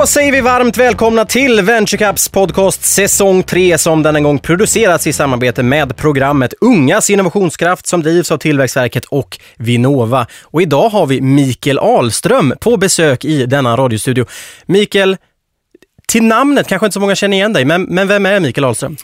Då säger vi varmt välkomna till VentureCaps podcast säsong 3 som denna gång producerats i samarbete med programmet Ungas innovationskraft som drivs av Tillväxtverket och Vinnova. Och idag har vi Mikael Ahlström på besök i denna radiostudio. Mikael, till namnet kanske inte så många känner igen dig, men, men vem är Mikael Ahlström?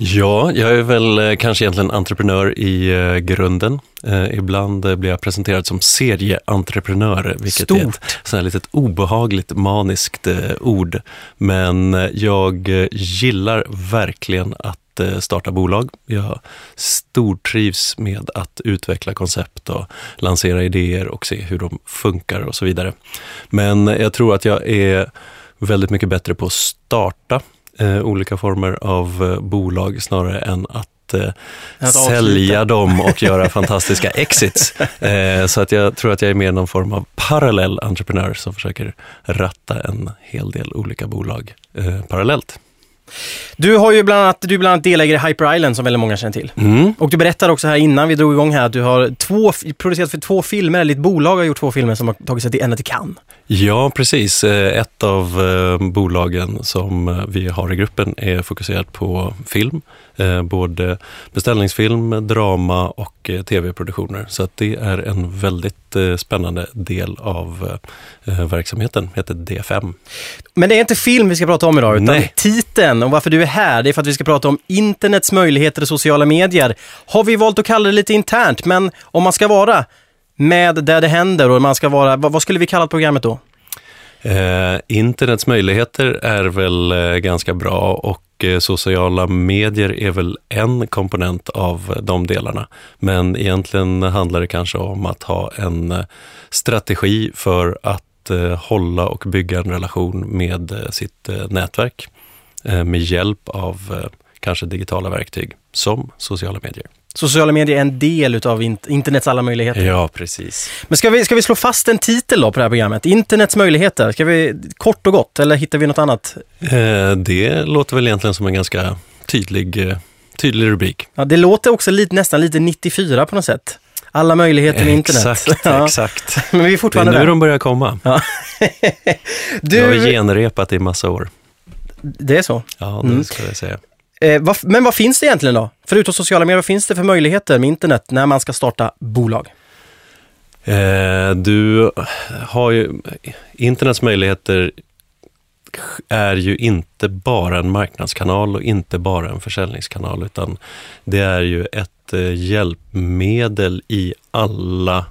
Ja, jag är väl eh, kanske egentligen entreprenör i eh, grunden. Eh, ibland blir jag presenterad som serieentreprenör, vilket Stort. är ett sånt här litet obehagligt maniskt ord. Men jag gillar verkligen att starta bolag. Jag stortrivs med att utveckla koncept och lansera idéer och se hur de funkar och så vidare. Men jag tror att jag är väldigt mycket bättre på att starta eh, olika former av eh, bolag snarare än att eh, Att sälja dem och göra fantastiska exits. Så att jag tror att jag är mer någon form av parallell entreprenör som försöker ratta en hel del olika bolag parallellt. Du har ju bland annat, du är bland annat delägare i Hyper Island som väldigt många känner till. Mm. Och du berättade också här innan vi drog igång här att du har två, producerat för två filmer, eller ditt bolag har gjort två filmer som har tagit sig till ända till Cannes. Ja, precis. Eh, Ett av eh, bolagen som eh, vi har i gruppen är fokuserat på film. Både beställningsfilm, drama och tv-produktioner. Så det är en väldigt spännande del av verksamheten. heter D5. Men det är inte film vi ska prata om idag, utan Nej. titeln och varför du är här, det är för att vi ska prata om internets möjligheter och sociala medier. Har vi valt att kalla det lite internt, men om man ska vara med där det händer och man ska vara, vad, skulle vi kalla programmet då? Eh, internets möjligheter är väl eh, ganska bra och eh, sociala medier är väl en komponent av de delarna. Men egentligen handlar det kanske om att ha en eh, strategi för att eh, hålla och bygga en relation med eh, sitt eh, nätverk eh, med hjälp av eh, kanske digitala verktyg som sociala medier. Sociala medier är en del in- internets alla möjligheter. Ja, precis. Men ska vi, ska vi slå fast en titel då på det här programmet? Internets möjligheter. Ska vi, kort och gott, eller hittar vi något annat? Eh, det låter väl egentligen som en ganska tydlig, eh, tydlig rubrik. Ja, det låter också lite, nästan lite 94 på något sätt. Alla möjligheter med internet. Exakt, Ja, exakt. Men vi är Det är fortfarande nu där. de börjar komma. Ja. Jag har du, genrepat i massa år. det är så. Ja, det Mm. ska jag säga. Eh, vad, men vad finns det egentligen då? Förutom sociala medier, vad finns det för möjligheter med internet när man ska starta bolag? Eh, du har ju, internets möjligheter är ju inte bara en marknadskanal och inte bara en försäljningskanal, utan det är ju ett eh, hjälpmedel i alla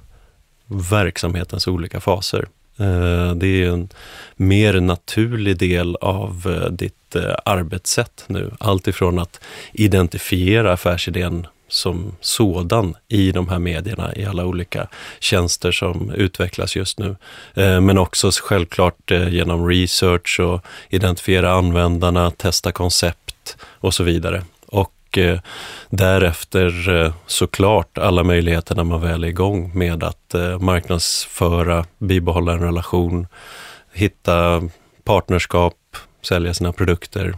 verksamhetens olika faser. Eh, det är ju en mer naturlig del av eh, ditt eh, arbetssätt nu. Allt ifrån att identifiera affärsidén som sådan i de här medierna, i alla olika tjänster som utvecklas just nu. Men också självklart genom research och identifiera användarna, testa koncept och så vidare. Och eh, därefter eh, såklart alla möjligheter när man väl är igång med att eh, marknadsföra, bibehålla en relation, hitta partnerskap, sälja sina produkter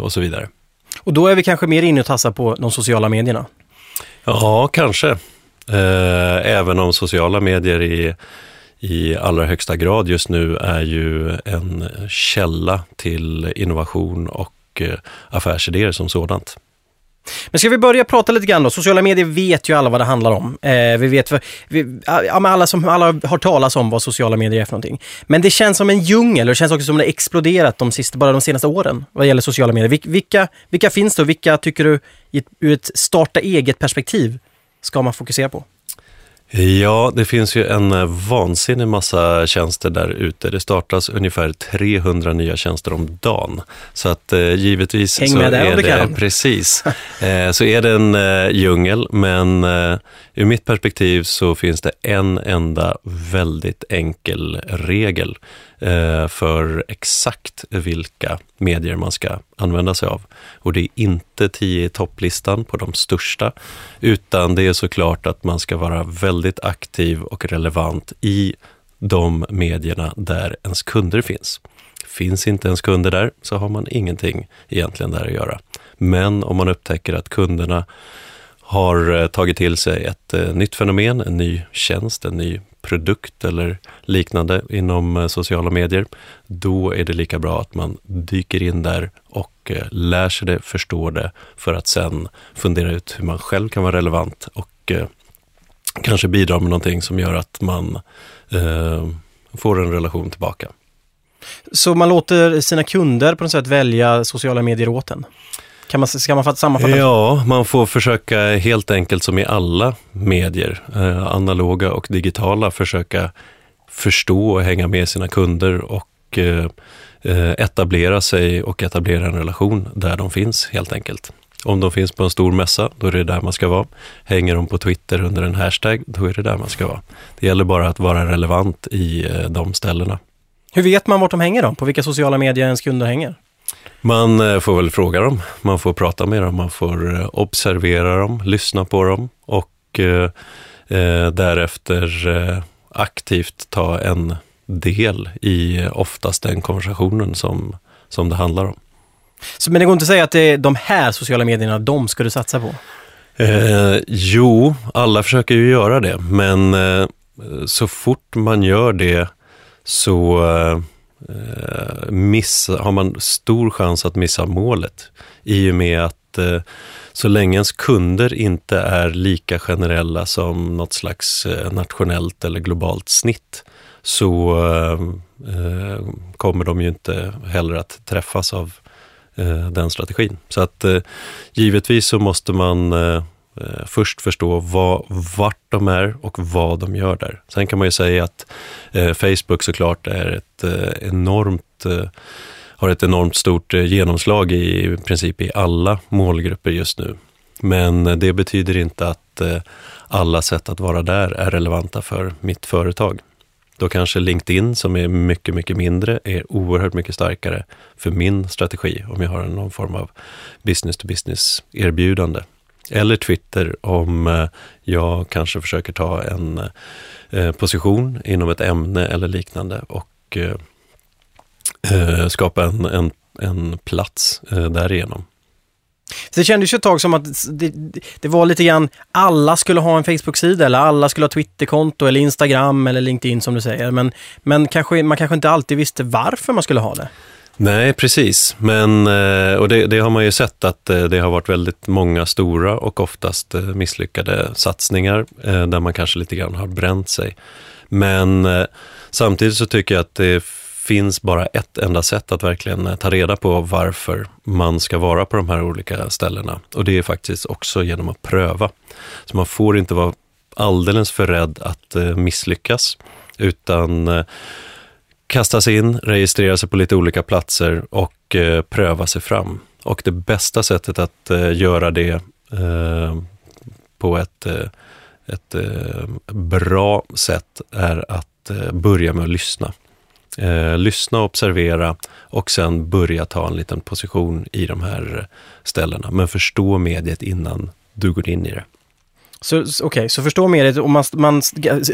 och så vidare. Och då är vi kanske mer inne och tassar på de sociala medierna. Ja, kanske. Även om sociala medier i, i allra högsta grad just nu är ju en källa till innovation och affärsidéer som sådant. Men ska vi börja prata lite grann då? Sociala medier vet ju alla vad det handlar om. Eh, vi vet, vi, ja, men alla som alla har talas om vad sociala medier är för någonting. Men det känns som en djungel och det känns också som det har exploderat de sista, bara de senaste åren vad gäller sociala medier. Vil, vilka, vilka finns det och vilka tycker du ur ett starta eget perspektiv ska man fokusera på? Ja, det finns ju en eh, vansinnig massa tjänster där ute. Det startas ungefär 300 nya tjänster om dagen. Så att eh, givetvis Häng så med är det, kan. precis, eh, så är det en eh, djungel. Men eh, ur mitt perspektiv så finns det en enda väldigt enkel regel Eh, för exakt vilka medier man ska använda sig av. Och det är inte 10 i topplistan på de största, utan det är såklart att man ska vara väldigt aktiv och relevant i de medierna där ens kunder finns. Finns inte ens kunder där så har man ingenting egentligen där att göra. Men om man upptäcker att kunderna har eh, tagit till sig ett eh, nytt fenomen, en ny tjänst, en ny produkt eller liknande inom eh, sociala medier, då är det lika bra att man dyker in där och eh, lär sig det, förstår det, för att sen fundera ut hur man själv kan vara relevant och eh, kanske bidra med någonting som gör att man eh, får en relation tillbaka. Så man låter sina kunder på något sätt välja sociala medier åt en? Kan man, ska man sammanfatta? Ja, man får försöka helt enkelt som i alla medier, eh, analoga och digitala, försöka förstå och hänga med sina kunder och eh, eh, etablera sig och etablera en relation där de finns helt enkelt. Om de finns på en stor mässa, då är det där man ska vara. Hänger de på Twitter under en hashtag, då är det där man ska vara. Det gäller bara att vara relevant i de ställena. Hur vet man vart de hänger då? På vilka sociala medier ens kunder hänger? Man eh, får väl fråga dem, man får prata med dem, man får eh, observera dem, lyssna på dem och eh, eh, därefter eh, aktivt ta en del i oftast den konversationen som, som det handlar om. Så, men det går inte att säga att det är de här sociala medierna, de ska du satsa på? Eh, jo, alla försöker ju göra det, men så fort man gör det så Eh, missa, har man stor chans att missa målet. I och med att eh, så länge ens kunder inte är lika generella som något slags eh, nationellt eller globalt snitt så eh, eh kommer de ju inte heller att träffas av eh, den strategin. Så att eh, givetvis så måste man eh, först förstå vad, vart de är och vad de gör där. Sen kan man ju säga att eh, Facebook såklart är ett eh, enormt eh, har ett enormt stort eh, genomslag i, i princip i alla målgrupper just nu. Men eh, det betyder inte att eh, alla sätt att vara där är relevanta för mitt företag. Då kanske LinkedIn, som är mycket, mycket mindre, är oerhört mycket starkare för min strategi om jag har någon form av business to business erbjudande. Eller Twitter om eh, jag kanske försöker ta en eh, position inom ett ämne eller liknande och eh, skapa en, en, en plats därigenom. Så det kändes ju ett tag som att det, det var lite grann, alla skulle ha en Facebook-sida eller alla skulle ha Twitterkonto eller Instagram eller LinkedIn som du säger. Men, men kanske, man kanske inte alltid visste varför man skulle ha det. Nej, precis. Men, eh, och det, det, har man ju sett att eh, det har varit väldigt många stora och oftast eh, misslyckade satsningar där man kanske lite grann har bränt sig. Men samtidigt så tycker jag att det finns bara ett enda sätt att verkligen ta reda på varför man ska vara på de här olika ställena. Och det är faktiskt också genom att pröva. Så man får inte vara alldeles för rädd att misslyckas, utan kasta sig in, registrera sig på lite olika platser och eh, pröva sig fram. Och det bästa sättet att eh, göra det eh, på ett, eh, ett eh, bra sätt är att eh, börja med att lyssna. Eh, lyssna och observera och sen börja ta en liten position i de här eh, ställena. Men förstå mediet innan du går in i det. Så Okej, okay, så förstå mer, och man, man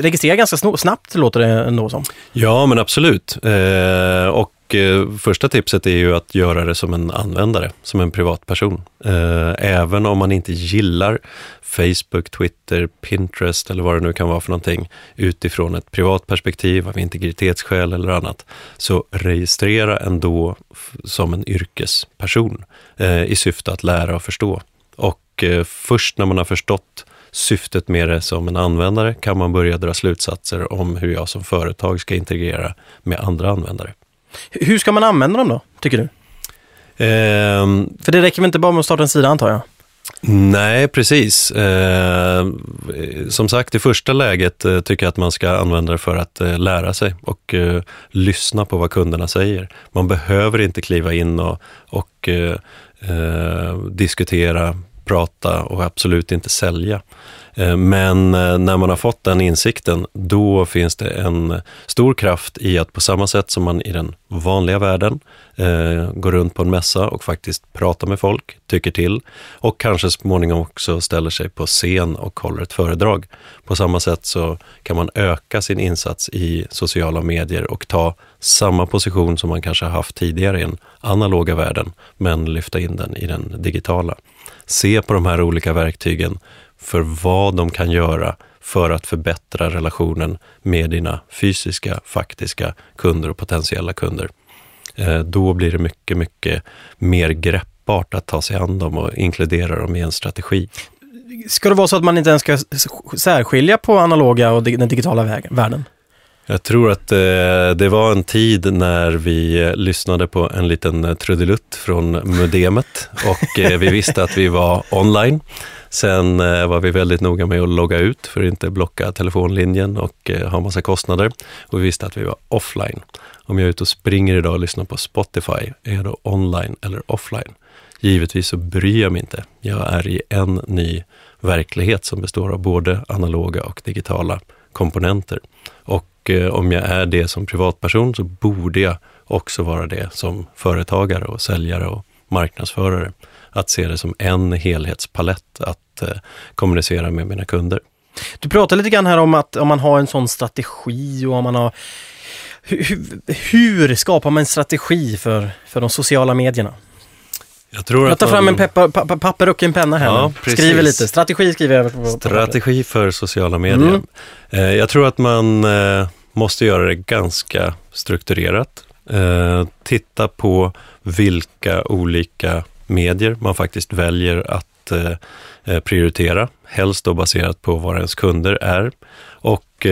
registrerar ganska snabbt låter det ändå som. Ja, men absolut. Eh, och eh, första tipset är ju att göra det som en användare, som en privatperson. Eh, även om man inte gillar Facebook, Twitter, Pinterest eller vad det nu kan vara för någonting utifrån ett privat perspektiv av integritetsskäl eller annat, så registrera ändå som en yrkesperson eh, i syfte att lära och förstå. Och eh, först när man har förstått syftet med det som en användare kan man börja dra slutsatser om hur jag som företag ska integrera med andra användare. Hur ska man använda dem då, tycker du? Eh, För det räcker väl inte bara med att starta en sida antar jag? Nej, precis. Eh, som sagt, i första läget eh, tycker jag att man ska använda det för att eh, lära sig och eh, lyssna på vad kunderna säger. Man behöver inte kliva in och, och diskutera prata och absolut inte sälja. Eh, men eh, när man har fått den insikten, då finns det en stor kraft i att på samma sätt som man i den vanliga världen eh, går runt på en mässa och faktiskt pratar med folk, tycker till och kanske småningom också ställer sig på scen och håller ett föredrag. På samma sätt så kan man öka sin insats i sociala medier och ta samma position som man kanske haft tidigare i den analoga världen, men lyfta in den i den digitala. Se på de här olika verktygen för vad de kan göra för att förbättra relationen med dina fysiska, faktiska kunder och potentiella kunder. Eh, då blir det mycket, mycket mer greppbart att ta sig an dem och inkludera dem i en strategi. Ska det vara så att man inte ens ska särskilja på analoga och den digitala världen? Jag tror att eh, det var en tid när vi lyssnade på en liten eh, trudelutt från modemet och eh, vi visste att vi var online. Sen var vi väldigt noga med att logga ut för att inte blocka telefonlinjen och ha massa kostnader. Och vi visste att vi var offline. Om jag är ute och springer idag och lyssnar på Spotify, är jag då online eller offline? Givetvis så bryr jag mig inte. Jag är i en ny verklighet som består av både analoga och digitala komponenter. Och eh, om jag är det som privatperson så borde jag också vara det som företagare och säljare och marknadsförare. Att se det som en helhetspalett att eh, kommunicera med mina kunder. Du pratar lite grann här om att om man har en sån strategi och om man har hur, hur skapar man en strategi för, för de sociala medierna? Jag, tror jag tar fram en peppa, pa, papper och en penna här ja, Skriver lite. Strategi skriver jag. På, Strategi för sociala medier. Mm. Eh, jag tror att man eh, måste göra det ganska strukturerat. Eh, titta på vilka olika medier man faktiskt väljer att prioritera. Helst då baserat på vad ens kunder är. Och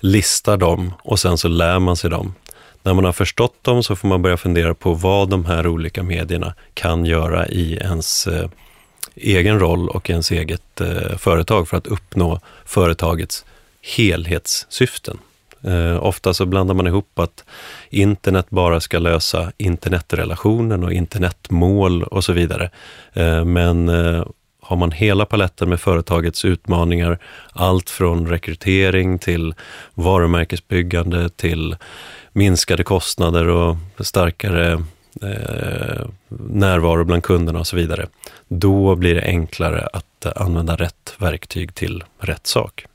listar dem och sen så lär man sig dem. När man har förstått dem så får man börja fundera på vad de här olika medierna kan göra i ens eh, egen roll och ens eget eh, företag för att uppnå företagets helhetssyften. Eh, ofta så blandar man ihop att internet bara ska lösa internetrelationen och internetmål och så vidare. Eh, men eh, har man hela paletten med företagets utmaningar, allt från rekrytering till varumärkesbyggande till minskade kostnader och starkare eh, närvaro bland kunderna och så vidare. Då blir det enklare att använda rätt verktyg till rätt sak.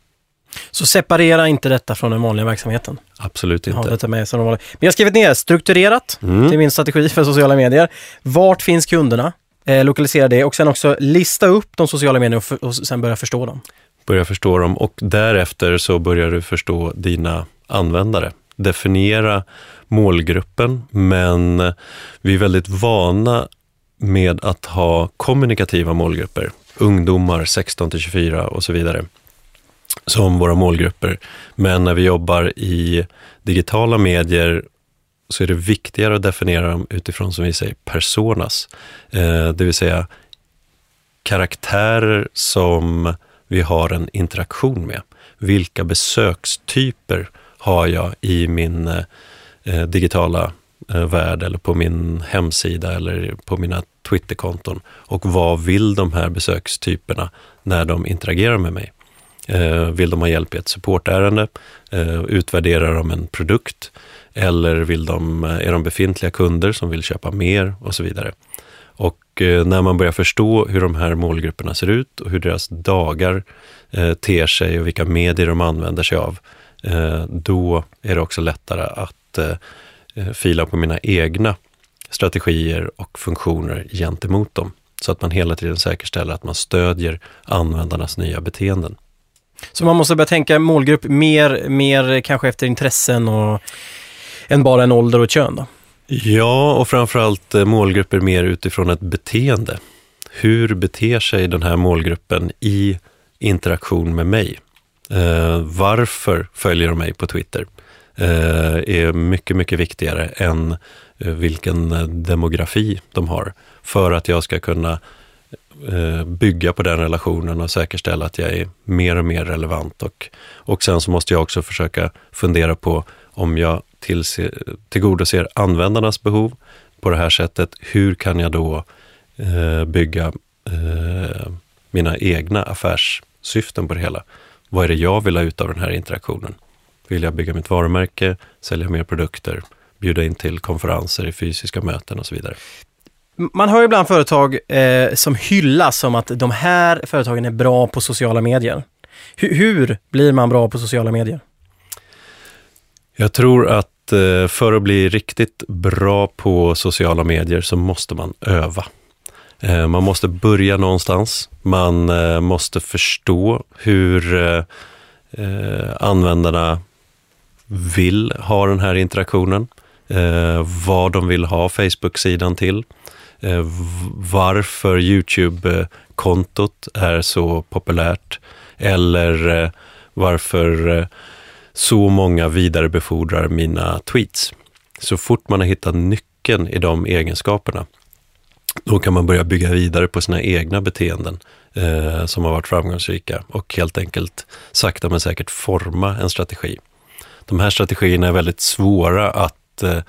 Så separera inte detta från den vanliga verksamheten? Absolut inte. Ja, detta med som Men jag har skrivit ner strukturerat mm. till min strategi för sociala medier. Vart finns kunderna? Eh, lokalisera det och sen också lista upp de sociala medierna och, och sen börja förstå dem. Börja förstå dem och därefter så börjar du förstå dina användare definiera målgruppen, men vi är väldigt vana med att ha kommunikativa målgrupper. Ungdomar 16 till 24 och så vidare som våra målgrupper. Men när vi jobbar i digitala medier så är det viktigare att definiera dem utifrån, som vi säger, personas. Eh, det vill säga karaktärer som vi har en interaktion med. Vilka besökstyper har jag i min eh, digitala eh, värld eller på min hemsida eller på mina Twitterkonton. Och vad vill de här besökstyperna när de interagerar med mig? Eh, vill de ha hjälp i ett supportärende? Eh, utvärderar de en produkt? Eller vill de, eh, är de befintliga kunder som vill köpa mer och så vidare? Och eh, när man börjar förstå hur de här målgrupperna ser ut och hur deras dagar eh, ter sig och vilka medier de använder sig av, då är det också lättare att eh, eh, fila på mina egna strategier och funktioner gentemot dem. Så att man hela tiden säkerställer att man stödjer användarnas nya beteenden. Så man måste börja tänka målgrupp mer, mer kanske efter intressen och än bara en ålder och ett kön? Då? Ja, och framförallt målgrupper mer utifrån ett beteende. Hur beter sig den här målgruppen i interaktion med mig? Eh, varför följer de mig på Twitter? Eh, är mycket, mycket viktigare än eh, vilken eh, demografi de har. För att jag ska kunna eh, bygga på den relationen och säkerställa att jag är mer och mer relevant. Och, och sen så måste jag också försöka fundera på om jag tillse, tillgodoser användarnas behov på det här sättet. Hur kan jag då eh, bygga eh, mina egna affärssyften på det hela? Vad är det jag vill ha ut av den här interaktionen? Vill jag bygga mitt varumärke, sälja mer produkter, bjuda in till konferenser i fysiska möten och så vidare? Man hör ibland företag eh, som hyllas som att de här företagen är bra på sociala medier. H hur blir man bra på sociala medier? Jag tror att eh, för att bli riktigt bra på sociala medier så måste man öva. Eh, man måste börja någonstans. Man eh, måste förstå hur eh, användarna vill ha den här interaktionen. Vad de vill ha Facebook-sidan till. Varför YouTube-kontot är så populärt. Eller varför så många vidarebefordrar mina tweets. Så fort man har hittat nyckeln i de egenskaperna då kan man börja bygga vidare på sina egna beteenden eh, som har varit framgångsrika och helt enkelt sakta men säkert forma en strategi. De här strategierna är väldigt svåra att eh,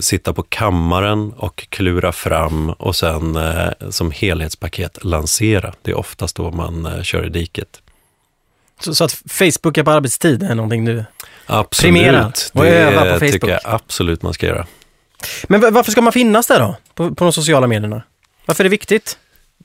sitta på kammaren och klura fram och sen eh, som helhetspaket lansera. Det är oftast då man eh, kör i diket. Så, så, att Facebook är på arbetstid är någonting du absolut. primerar och övar på Facebook? Det tycker jag absolut man ska göra. Men varför ska man finnas där då, på, på de sociala medierna? Varför är det viktigt?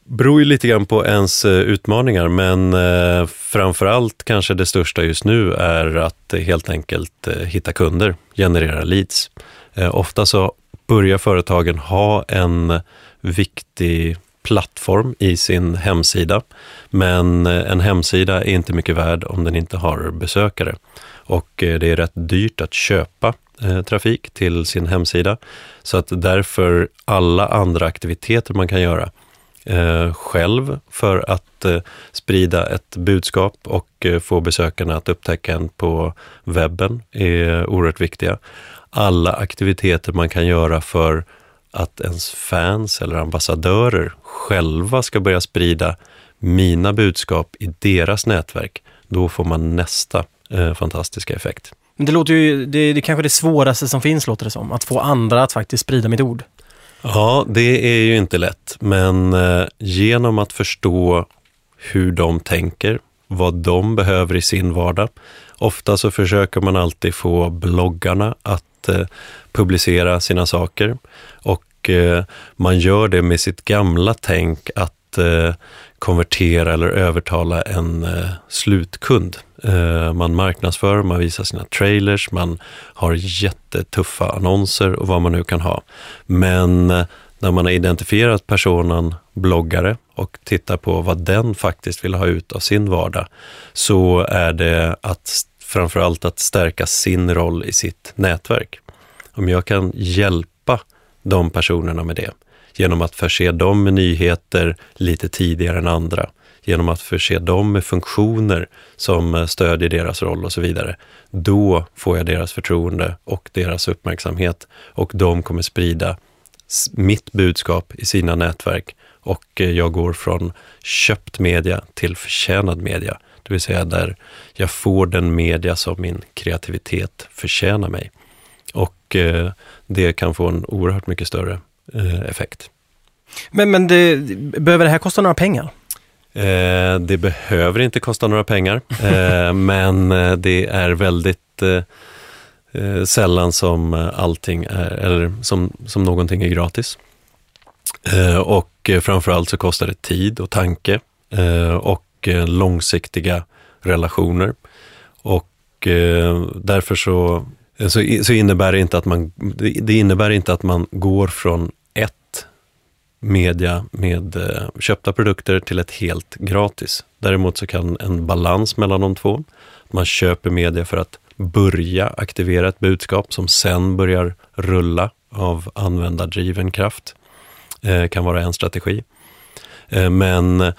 beror ju lite grann på ens eh, utmaningar, men eh, framför allt kanske det största just nu är att helt enkelt eh, hitta kunder, generera leads. Eh, ofta så börjar företagen ha en viktig plattform i sin hemsida, men eh, en hemsida är inte mycket värd om den inte har besökare. Och eh, det är rätt dyrt att köpa Eh, trafik till sin hemsida. Så att därför alla andra aktiviteter man kan göra eh, själv för att eh, sprida ett budskap och eh, få besökarna att upptäcka en på webben är oerhört viktiga. Alla aktiviteter man kan göra för att ens fans eller ambassadörer själva ska börja sprida mina budskap i deras nätverk, då får man nästa eh, fantastiska effekt. Men det låter ju, det, det är kanske det svåraste som finns låter det som, att få andra att faktiskt sprida mitt ord. Ja, det är ju inte lätt, men eh, genom att förstå hur de tänker, vad de behöver i sin vardag. Ofta så försöker man alltid få bloggarna att eh, publicera sina saker och eh, man gör det med sitt gamla tänk att konvertera eller övertala en eh, slutkund. Eh, man marknadsför, man visar sina trailers, man har jättetuffa annonser och vad man nu kan ha. Men eh, när man har identifierat personen bloggare och tittar på vad den faktiskt vill ha ut av sin vardag, så är det att framförallt att stärka sin roll i sitt nätverk. Om jag kan hjälpa de personerna med det, genom att förse dem med nyheter lite tidigare än andra, genom att förse dem med funktioner som eh, stödjer deras roll och så vidare. Då får jag deras förtroende och deras uppmärksamhet och de kommer sprida mitt budskap i sina nätverk och eh, jag går från köpt media till förtjänad media. Det vill säga där jag får den media som min kreativitet förtjänar mig. Och eh, det kan få en oerhört mycket större effekt. Men, men det, behöver det här kosta några pengar? Eh, det behöver inte kosta några pengar, eh, men eh, det är väldigt eh, eh, sällan som allting är, eller som, som någonting är gratis. Eh, och framförallt så kostar det tid och tanke och långsiktiga relationer. Och därför så, så, så innebär det inte att man, det innebär inte att man går från media med eh, köpta produkter till ett helt gratis. Däremot så kan en balans mellan de två, man köper media för att börja aktivera ett budskap som sen börjar rulla av användardriven kraft, eh, kan vara en strategi. Eh, men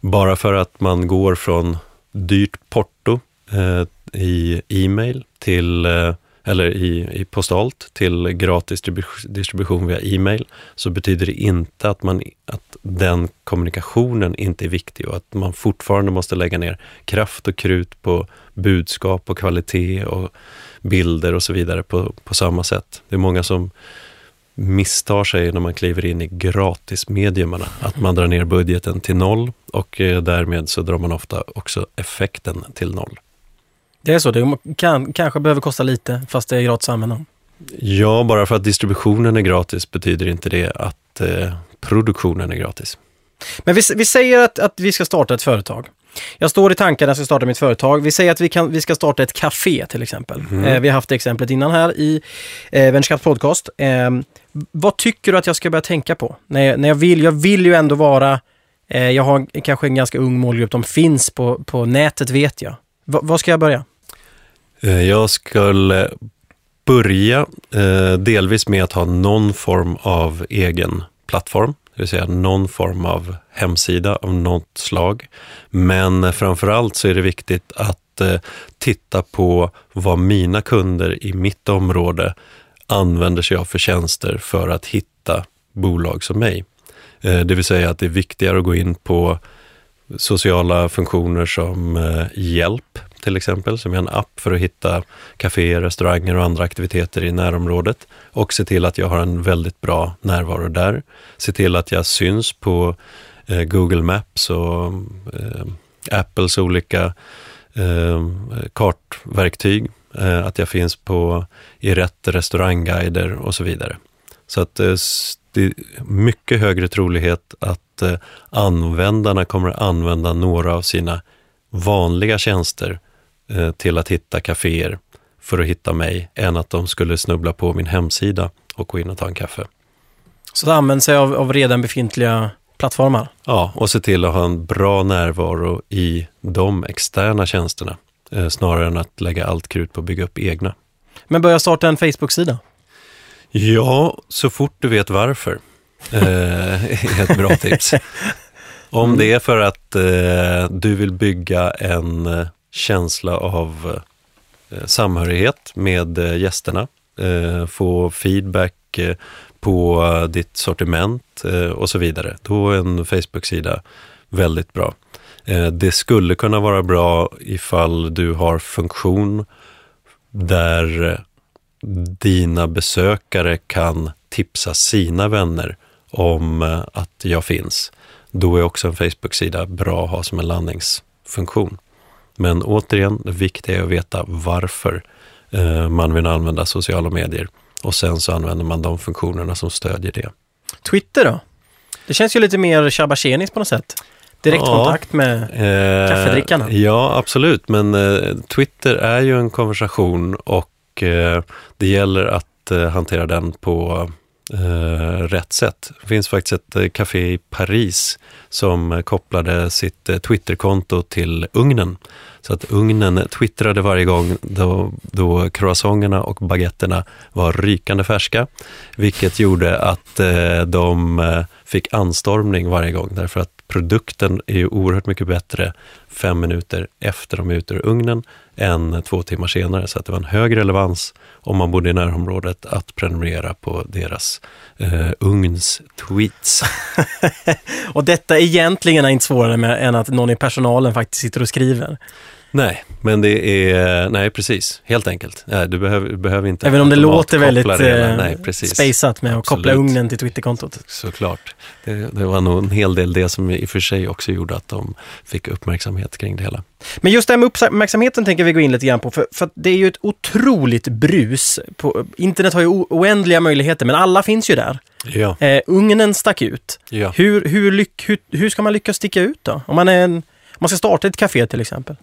bara för att man går från dyrt porto eh, i e-mail till eh, eller i, i postalt till gratis distribution via e-mail, så betyder det inte att, man, att den kommunikationen inte är viktig och att man fortfarande måste lägga ner kraft och krut på budskap och kvalitet och bilder och så vidare på, på samma sätt. Det är många som misstar sig när man kliver in i gratismedierna. att man drar ner budgeten till noll och eh, därmed så drar man ofta också effekten till noll. Det är så, det kan, kanske behöver kosta lite fast det är gratis att använda. Ja, bara för att distributionen är gratis betyder inte det att eh, produktionen är gratis. Men vi, vi säger att, att vi ska starta ett företag Jag står i tanken när jag ska starta mitt företag. Vi säger att vi, kan, vi ska starta ett café till exempel. Mm. Eh, vi har haft det exemplet innan här i eh, Ventureskatt podcast. Eh, vad tycker du att jag ska börja tänka på? När när jag, vill, jag vill ju ändå vara, eh, jag har kanske en ganska ung målgrupp, de finns på, på nätet vet jag. Va, vad ska jag börja? Eh, jag skulle börja eh, delvis med att ha någon form av egen plattform, det vill säga någon form av hemsida av något slag. Men framförallt så är det viktigt att eh, titta på vad mina kunder i mitt område använder sig av för tjänster för att hitta bolag som mig. Eh, Det vill säga att det är viktigare att gå in på sociala funktioner som eh, hjälp till exempel, som är en app för att hitta kaféer, restauranger och andra aktiviteter i närområdet och se till att jag har en väldigt bra närvaro där. Se till att jag syns på eh, Google Maps och eh, Apples olika eh, kartverktyg. Eh, att jag finns på, i rätt restaurangguider och så vidare. Så att eh, det är mycket högre trolighet att eh, användarna kommer att använda några av sina vanliga tjänster till att hitta kaféer för att hitta mig, än att de skulle snubbla på min hemsida och gå in och ta en kaffe. Så det använder sig av, av redan befintliga plattformar. Ja, och se till att ha en bra närvaro i de externa tjänsterna, eh, snarare än att lägga allt krut på att bygga upp egna. Men börja starta en Facebook-sida. Ja, så fort du vet varför. Eh, ett bra tips. Om det är för att eh, du vill bygga en eh, känsla av eh, samhörighet med eh, gästerna, eh, få feedback på ditt sortiment och så vidare, då är en Facebook-sida väldigt bra. Det skulle kunna vara bra ifall du har funktion där dina besökare kan tipsa sina vänner om att jag finns. Då är också en Facebook-sida bra att ha som en landningsfunktion. Men återigen, det viktiga är att veta varför eh, man vill använda sociala medier. Och sen så använder man de funktionerna som stödjer det. Twitter då? Det känns ju lite mer tjabachenis på något sätt. Direktkontakt med... Eh, Kaffedrickarna. Ja, absolut. Men eh, Twitter är ju en konversation och eh, det gäller att eh, hantera den på eh, rätt sätt. Det finns faktiskt ett eh, café i Paris som eh, kopplade sitt eh, Twitterkonto till ugnen. Så att ugnen twittrade varje gång då, då croissanterna och baguetterna var rykande färska, vilket gjorde att eh, de eh, fick anstormning varje gång, därför att produkten är ju oerhört mycket bättre fem minuter efter de är ute ur ugnen än två timmar senare. Så att det var en hög relevans om man bodde i närområdet att prenumerera på deras eh, ugns-tweets. Och detta egentligen är inte svårare med, än att någon i personalen faktiskt sitter och skriver. Nej, men det är, nej precis, helt enkelt. Nej, du behöver, behöver inte Även om det låter väldigt det eh, nej, precis. spaceat med att koppla ugnen till Twitterkontot. Såklart. Det, det var nog en hel del det som i och för sig också gjorde att de fick uppmärksamhet kring det hela. Men just det här med uppmärksamheten tänker vi gå in lite grann på, för, för det är ju ett otroligt brus. På, internet har ju oändliga möjligheter, men alla finns ju där. Ja, Eh, ugnen stack ut. ja. Hur, hur, lyck, hur, hur ska man lyckas sticka ut då? Om man, är en, om man ska starta ett café till exempel.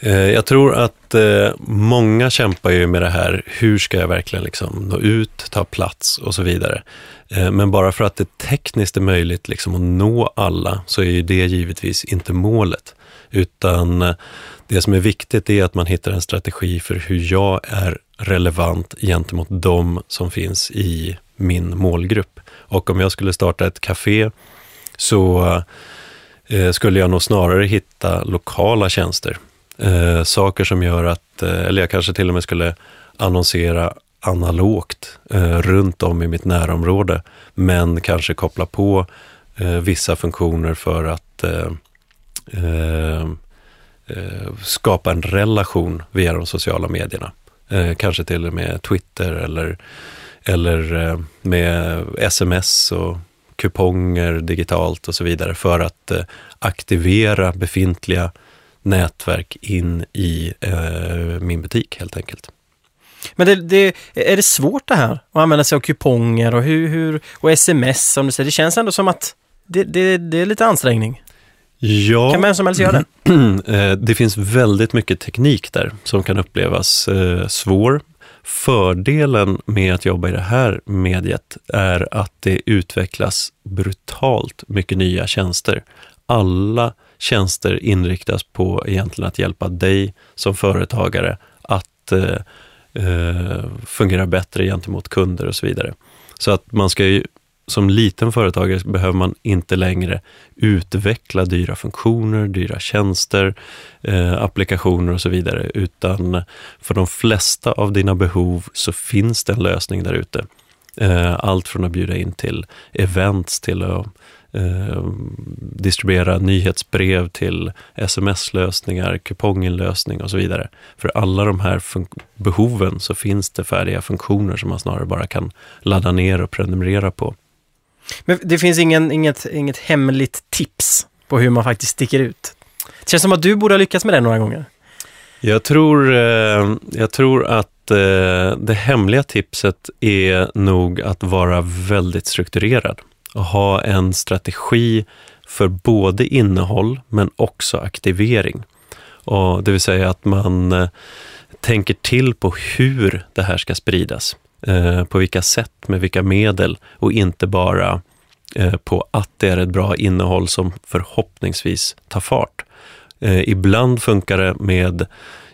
Eh, jag tror att eh, många kämpar ju med det här, hur ska jag verkligen liksom nå ut, ta plats och så vidare. Eh, men bara för att det tekniskt är möjligt liksom att nå alla så är ju det givetvis inte målet. Utan det som är viktigt är att man hittar en strategi för hur jag är relevant gentemot de som finns i min målgrupp. Och om jag skulle starta ett café så skulle jag nog snarare hitta lokala tjänster. Eh, saker som gör att, eh, eller jag kanske till och med skulle annonsera analogt eh, runt om i mitt närområde, men kanske koppla på eh, vissa funktioner för att eh, eh, eh skapa en relation via de sociala medierna. Eh, kanske till och med Twitter eller, eller eh, med sms och kuponger digitalt och så vidare för att eh, aktivera befintliga nätverk in i eh, min butik helt enkelt. Men det, det, är det svårt det här? Att använda sig av kuponger och, hur, hur, och sms som du säger. Det känns ändå som att det, det, det är lite ansträngning. Ja, Kan vem som helst göra det? Eh, det finns väldigt mycket teknik där som kan upplevas eh, svår. Fördelen med att jobba i det här mediet är att det utvecklas brutalt mycket nya tjänster. Alla tjänster inriktas på egentligen att hjälpa dig som företagare att eh, eh, fungera bättre gentemot kunder och så vidare. Så att man ska ju, som liten företagare behöver man inte längre utveckla dyra funktioner, dyra tjänster, eh, applikationer och så vidare, utan för de flesta av dina behov så finns det en lösning där ute. Eh, allt från att bjuda in till events till att eh, distribuera nyhetsbrev till sms-lösningar, kuponginlösning och så vidare. För alla de här behoven så finns det färdiga funktioner som man snarare bara kan ladda ner och prenumerera på. Men det finns ingen, inget, inget hemligt tips på hur man faktiskt sticker ut? Det känns som att du borde ha lyckats med det några gånger. Jag tror, eh, jag tror att eh, det hemliga tipset är nog att vara väldigt strukturerad ha en strategi för både innehåll men också aktivering. Och det vill säga att man eh, tänker till på hur det här ska spridas. Eh, på vilka sätt, med vilka medel och inte bara eh, på att det är ett bra innehåll som förhoppningsvis tar fart. Ibland funkar det med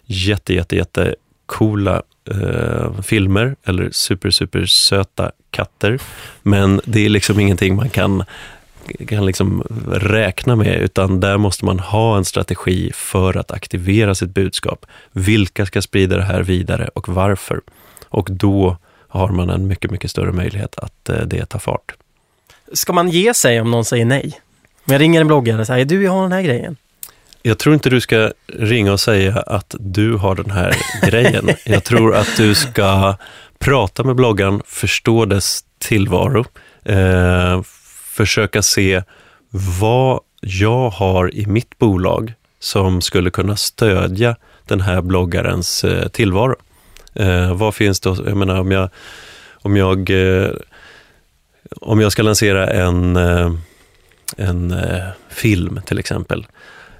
jätte, jätte, jätte coola eh, filmer eller super, super söta katter. Men det är liksom ingenting man kan, kan liksom räkna med, utan där måste man ha en strategi för att aktivera sitt budskap. Vilka ska sprida det här vidare och varför? Och då har man en mycket, mycket större möjlighet att eh, det tar fart. Ska man ge sig om någon säger nej? Om jag ringer en bloggare och säger du, jag har den här grejen. Jag tror inte du ska ringa och säga att du har den här grejen. Jag tror att du ska prata med bloggaren, förstå dess tillvaro, eh, försöka se vad jag har i mitt bolag som skulle kunna stödja den här bloggarens eh, tillvaro. Eh, vad finns det, jag menar om jag, om jag, eh, om jag ska lansera en, eh, en eh, film till exempel,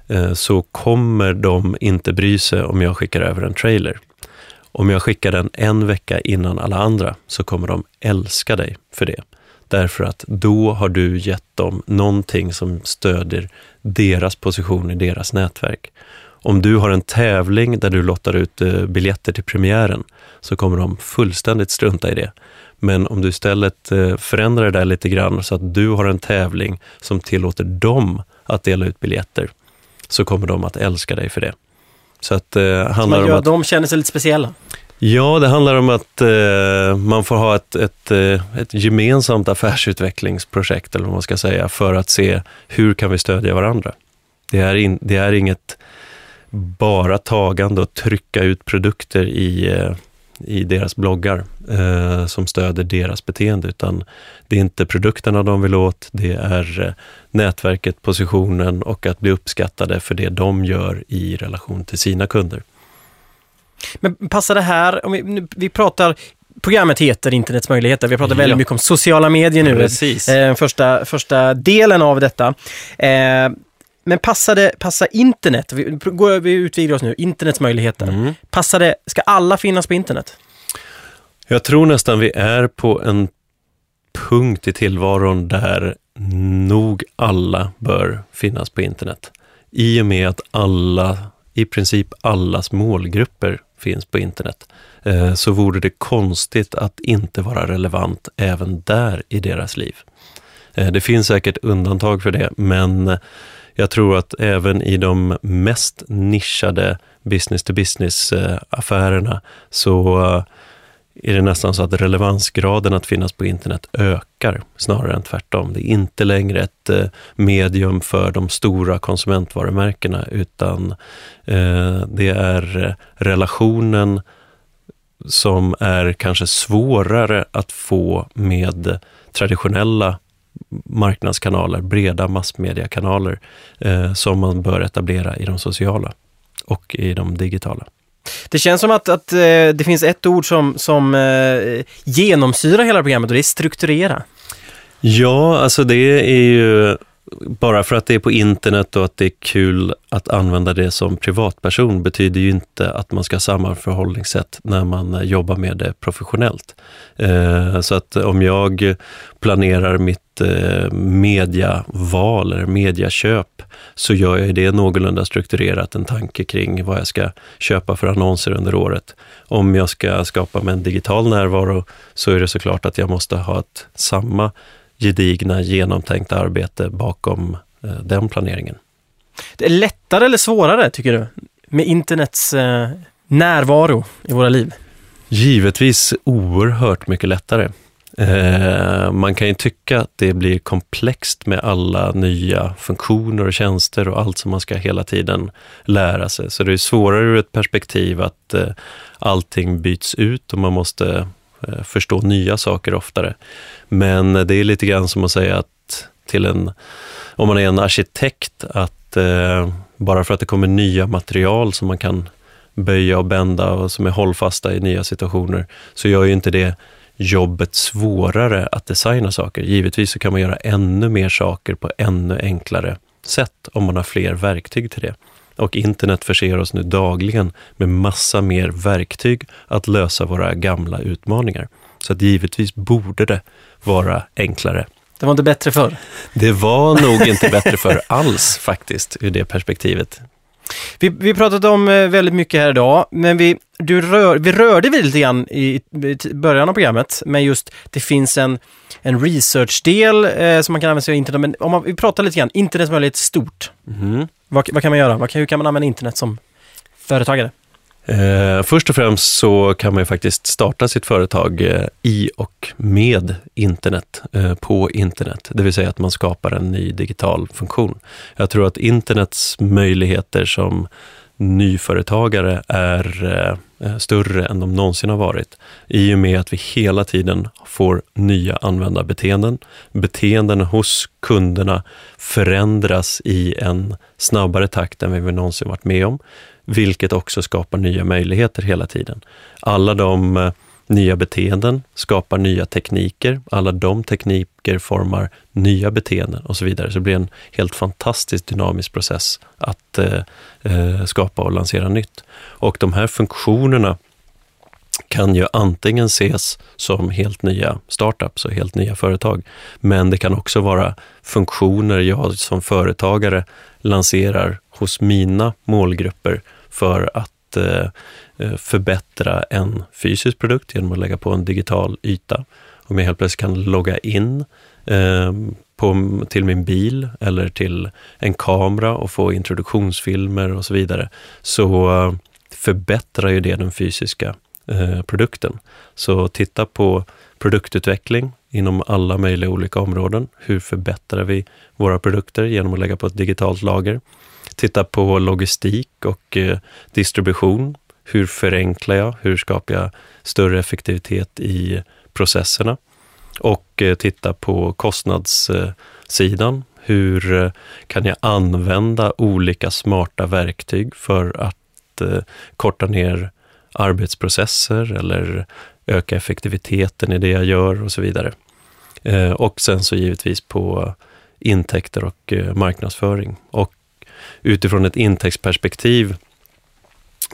Eh, så kommer de inte bry sig om jag skickar över en trailer. Om jag skickar den en vecka innan alla andra så kommer de älska dig för det. Därför att då har du gett dem någonting som stödjer deras position i deras nätverk. Om du har en tävling där du lottar ut eh, biljetter till premiären så kommer de fullständigt strunta i det. Men om du istället eh, förändrar det där lite grann så att du har en tävling som tillåter dem att dela ut biljetter så kommer de att älska dig för det. Så att eh, handlar man gör, om att... De känner sig lite speciella. Ja, det handlar om att eh, man får ha ett, ett, eh, ett gemensamt affärsutvecklingsprojekt, eller vad man ska säga, för att se hur kan vi stödja varandra. Det är, in, det är inget bara tagande och trycka ut produkter i, eh, i deras bloggar eh, som stöder deras beteende, utan det är inte produkterna de vill åt, det är eh, nätverket, positionen och att bli uppskattade för det de gör i relation till sina kunder. Men passar det här, om vi, vi pratar Programmet heter Internets möjligheter. Vi har pratat ja. väldigt mycket om sociala medier nu. Precis. Eh, första, första delen av detta. Eh, men passade, passa internet, vi, går, vi utvidgar oss nu, internets möjligheter. Mm. Passade, ska alla finnas på internet? Jag tror nästan vi är på en punkt i tillvaron där nog alla bör finnas på internet. I och med att alla, i princip allas målgrupper finns på internet, eh, så vore det konstigt att inte vara relevant även där i deras liv. Eh, det finns säkert undantag för det, men jag tror att även i de mest nischade business-to-business-affärerna eh, så eh, är det nästan så att relevansgraden att finnas på internet ökar snarare än tvärtom. Det är inte längre ett eh, medium för de stora konsumentvarumärkena utan det är relationen som är kanske svårare att få med traditionella marknadskanaler, breda massmediekanaler eh, som man bör etablera i de sociala och i de digitala. Det känns som att, att eh, det finns ett ord som, som eh, genomsyrar hela programmet och det är strukturera. Ja, alltså det är ju bara för att det är på internet och att det är kul att använda det som privatperson betyder ju inte att man ska ha samma förhållningssätt när man eh, jobbar med det professionellt. Eh, så att om jag planerar mitt eh, mediaval eller mediaköp så gör jag det någorlunda strukturerat, en tanke kring vad jag ska köpa för annonser under året. Om jag ska skapa mig en digital närvaro så är det såklart att jag måste ha ett samma gedigna, genomtänkta arbete bakom eh, den planeringen. Det är lättare eller svårare, tycker du, med internets eh, närvaro i våra liv? Givetvis oerhört mycket lättare. Eh, man kan ju tycka att det blir komplext med alla nya funktioner och tjänster och allt som man ska hela tiden lära sig. Så det är svårare ur ett perspektiv att eh, allting byts ut och man måste Eh, förstå nya saker oftare. Men det är lite grann som att säga att till en, om man är en arkitekt, att eh, bara för att det kommer nya material som man kan böja och bända och som är hållfasta i nya situationer, så gör ju inte det jobbet svårare att designa saker. Givetvis så kan man göra ännu mer saker på ännu enklare sätt om man har fler verktyg till det. Och internet förser oss nu dagligen med massa mer verktyg att lösa våra gamla utmaningar. Så att givetvis borde det vara enklare. Det var inte bättre förr? Det var nog inte bättre förr alls faktiskt, ur det perspektivet. Vi, vi pratat om eh, väldigt mycket här idag, men vi, du rör, vi rörde vid lite grann i, i början av programmet, men just det finns en, en researchdel eh, som man kan använda sig av internet. Men om man, vi pratar lite grann, internets möjlighet stort. Mm. Vad, vad, kan man göra? Vad, hur kan man använda internet som företagare? Eh, först och främst så kan man ju faktiskt starta sitt företag eh, i och med internet, eh, på internet. Det vill säga att man skapar en ny digital funktion. Jag tror att internets möjligheter som nyföretagare är eh, Eh, större än de någonsin har varit. I och med att vi hela tiden får nya användarbeteenden. Beteenden hos kunderna förändras i en snabbare takt än vi någonsin varit med om vilket också skapar nya möjligheter hela tiden. Alla de eh, nya beteenden skapar nya tekniker, alla de tekniker formar nya beteenden och så vidare. Så det blir en helt fantastisk dynamisk process att eh, eh, skapa och lansera nytt. Och de här funktionerna kan ju antingen ses som helt nya startups och helt nya företag, men det kan också vara funktioner jag som företagare lanserar hos mina målgrupper för att eh, eh, Eh, förbättra en fysisk produkt genom att lägga på en digital yta. Om jag helt plötsligt kan logga in eh, på, till min bil eller till en kamera och få introduktionsfilmer och så vidare, så eh, förbättrar ju det den fysiska eh, produkten. Så titta på produktutveckling inom alla möjliga olika områden. Hur förbättrar vi våra produkter genom att lägga på ett digitalt lager? titta på logistik och eh, distribution. Hur förenklar jag? Hur skapar jag större effektivitet i processerna? Och eh, titta på kostnadssidan. Hur eh, kan jag använda olika smarta verktyg för att eh, korta ner arbetsprocesser eller öka effektiviteten i det jag gör och så vidare. Och sen så givetvis på intäkter och marknadsföring. Och utifrån ett intäktsperspektiv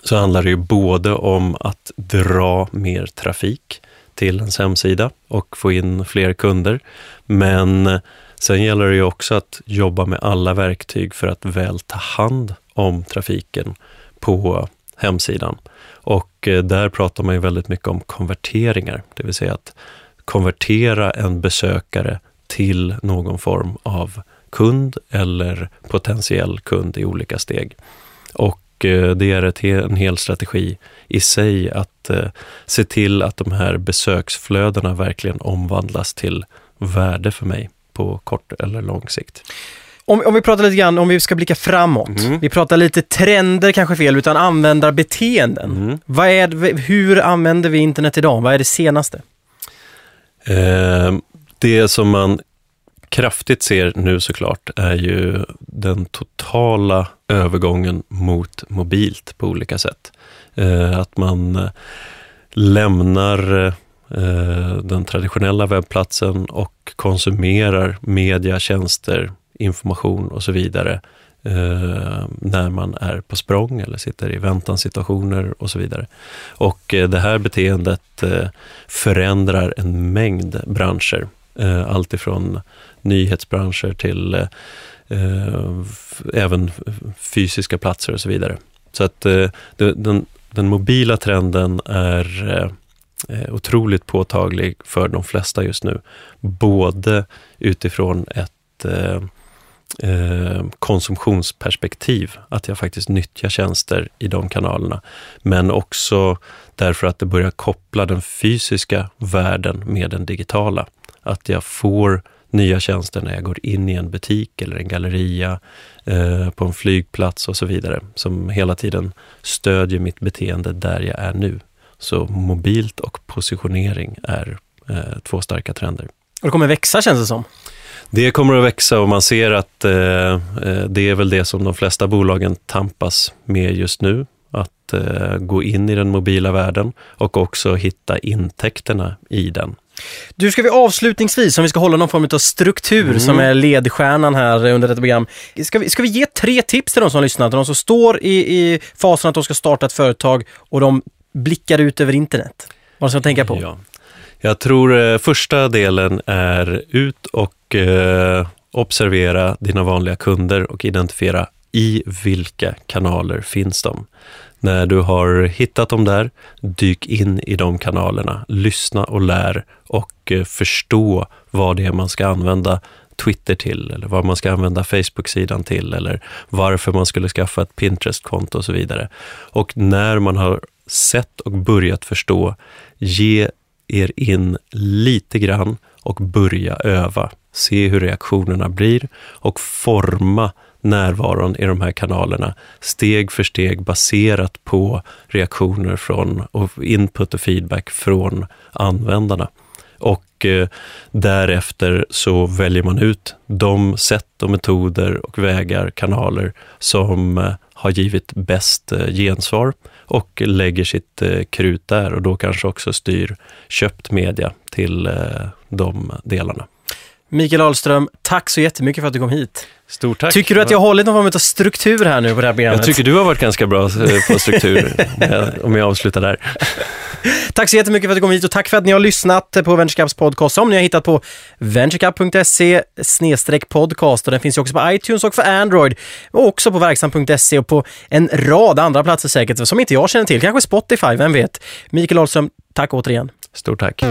så handlar det ju både om att dra mer trafik till ens hemsida och få in fler kunder. Men sen gäller det ju också att jobba med alla verktyg för att väl ta hand om trafiken på hemsidan. Och eh, där pratar man ju väldigt mycket om konverteringar, det vill säga att konvertera en besökare till någon form av kund eller potentiell kund i olika steg. Och det är ett, en hel strategi i sig att eh, se till att de här besöksflödena verkligen omvandlas till värde för mig på kort eller lång sikt. Om, om vi pratar lite grann, om vi ska blicka framåt. Mm. Vi pratar lite trender, kanske fel, utan användarbeteenden. Mm. Vad är, hur använder vi internet idag? Vad är det senaste? Eh, det som man kraftigt ser nu såklart är ju den totala övergången mot mobilt på olika sätt. Eh, att man eh, lämnar eh, den traditionella webbplatsen och konsumerar media, tjänster information och så vidare när man är på språng eller sitter i väntansituationer och så vidare. Och det här beteendet förändrar en mängd branscher. Allt ifrån nyhetsbranscher till eh, eh, även fysiska platser och så vidare. Så att eh, den, den mobila trenden är eh, otroligt påtaglig för de flesta just nu. Både utifrån ett eh, konsumtionsperspektiv, att jag faktiskt nyttjar tjänster i de kanalerna. Men också därför att det börjar koppla den fysiska världen med den digitala. Att jag får nya tjänster när jag går in i en butik eller en galleria, eh, på en flygplats och så vidare, som hela tiden stödjer mitt beteende där jag är nu. Så mobilt och positionering är eh, två starka trender. Och det kommer växa känns det som. Det kommer att växa och man ser att eh, eh, det är väl det som de flesta bolagen tampas med just nu. Att eh, gå in i den mobila världen och också hitta intäkterna i den. Du, ska vi avslutningsvis, om vi ska hålla någon form av struktur mm. som är ledstjärnan här under detta program. Ska vi, ska vi ge tre tips till de som lyssnar, till de som står i, i fasen att de ska starta ett företag och de blickar ut över internet? Vad ska de tänka på? Ja. Jag tror eh, första delen är ut och eh, observera dina vanliga kunder och identifiera i vilka kanaler finns de. När du har hittat dem där, dyk in i de kanalerna, lyssna och lär och eh, förstå vad det är man ska använda Twitter till eller vad man ska använda Facebook-sidan till eller varför man skulle skaffa ett Pinterest-konto och så vidare. Och när man har sett och börjat förstå, ge er in lite grann och börja öva. Se hur reaktionerna blir och forma närvaron i de här kanalerna steg för steg baserat på reaktioner från och input och feedback från användarna. Och eh, därefter så väljer man ut de sätt och metoder och vägar, kanaler som eh, har givit bäst eh, gensvar och lägger sitt eh, krut där och då kanske också styr köpt media till eh, de delarna. Mikael Ahlström, tack så jättemycket för att du kom hit. Stort tack. Tycker du att jag har hållit någon form av struktur här nu på det här programmet? Jag tycker du har varit ganska bra på struktur, om jag avslutar där. Tack så jättemycket för att du kom hit och tack för att ni har lyssnat på VentureCaps podcast som ni har hittat på venturecap.se podcast och den finns ju också på iTunes och för Android och också på verksam.se och på en rad andra platser säkert som inte jag känner till, kanske Spotify, vem vet? Mikael Ahlström, tack återigen. Stort tack.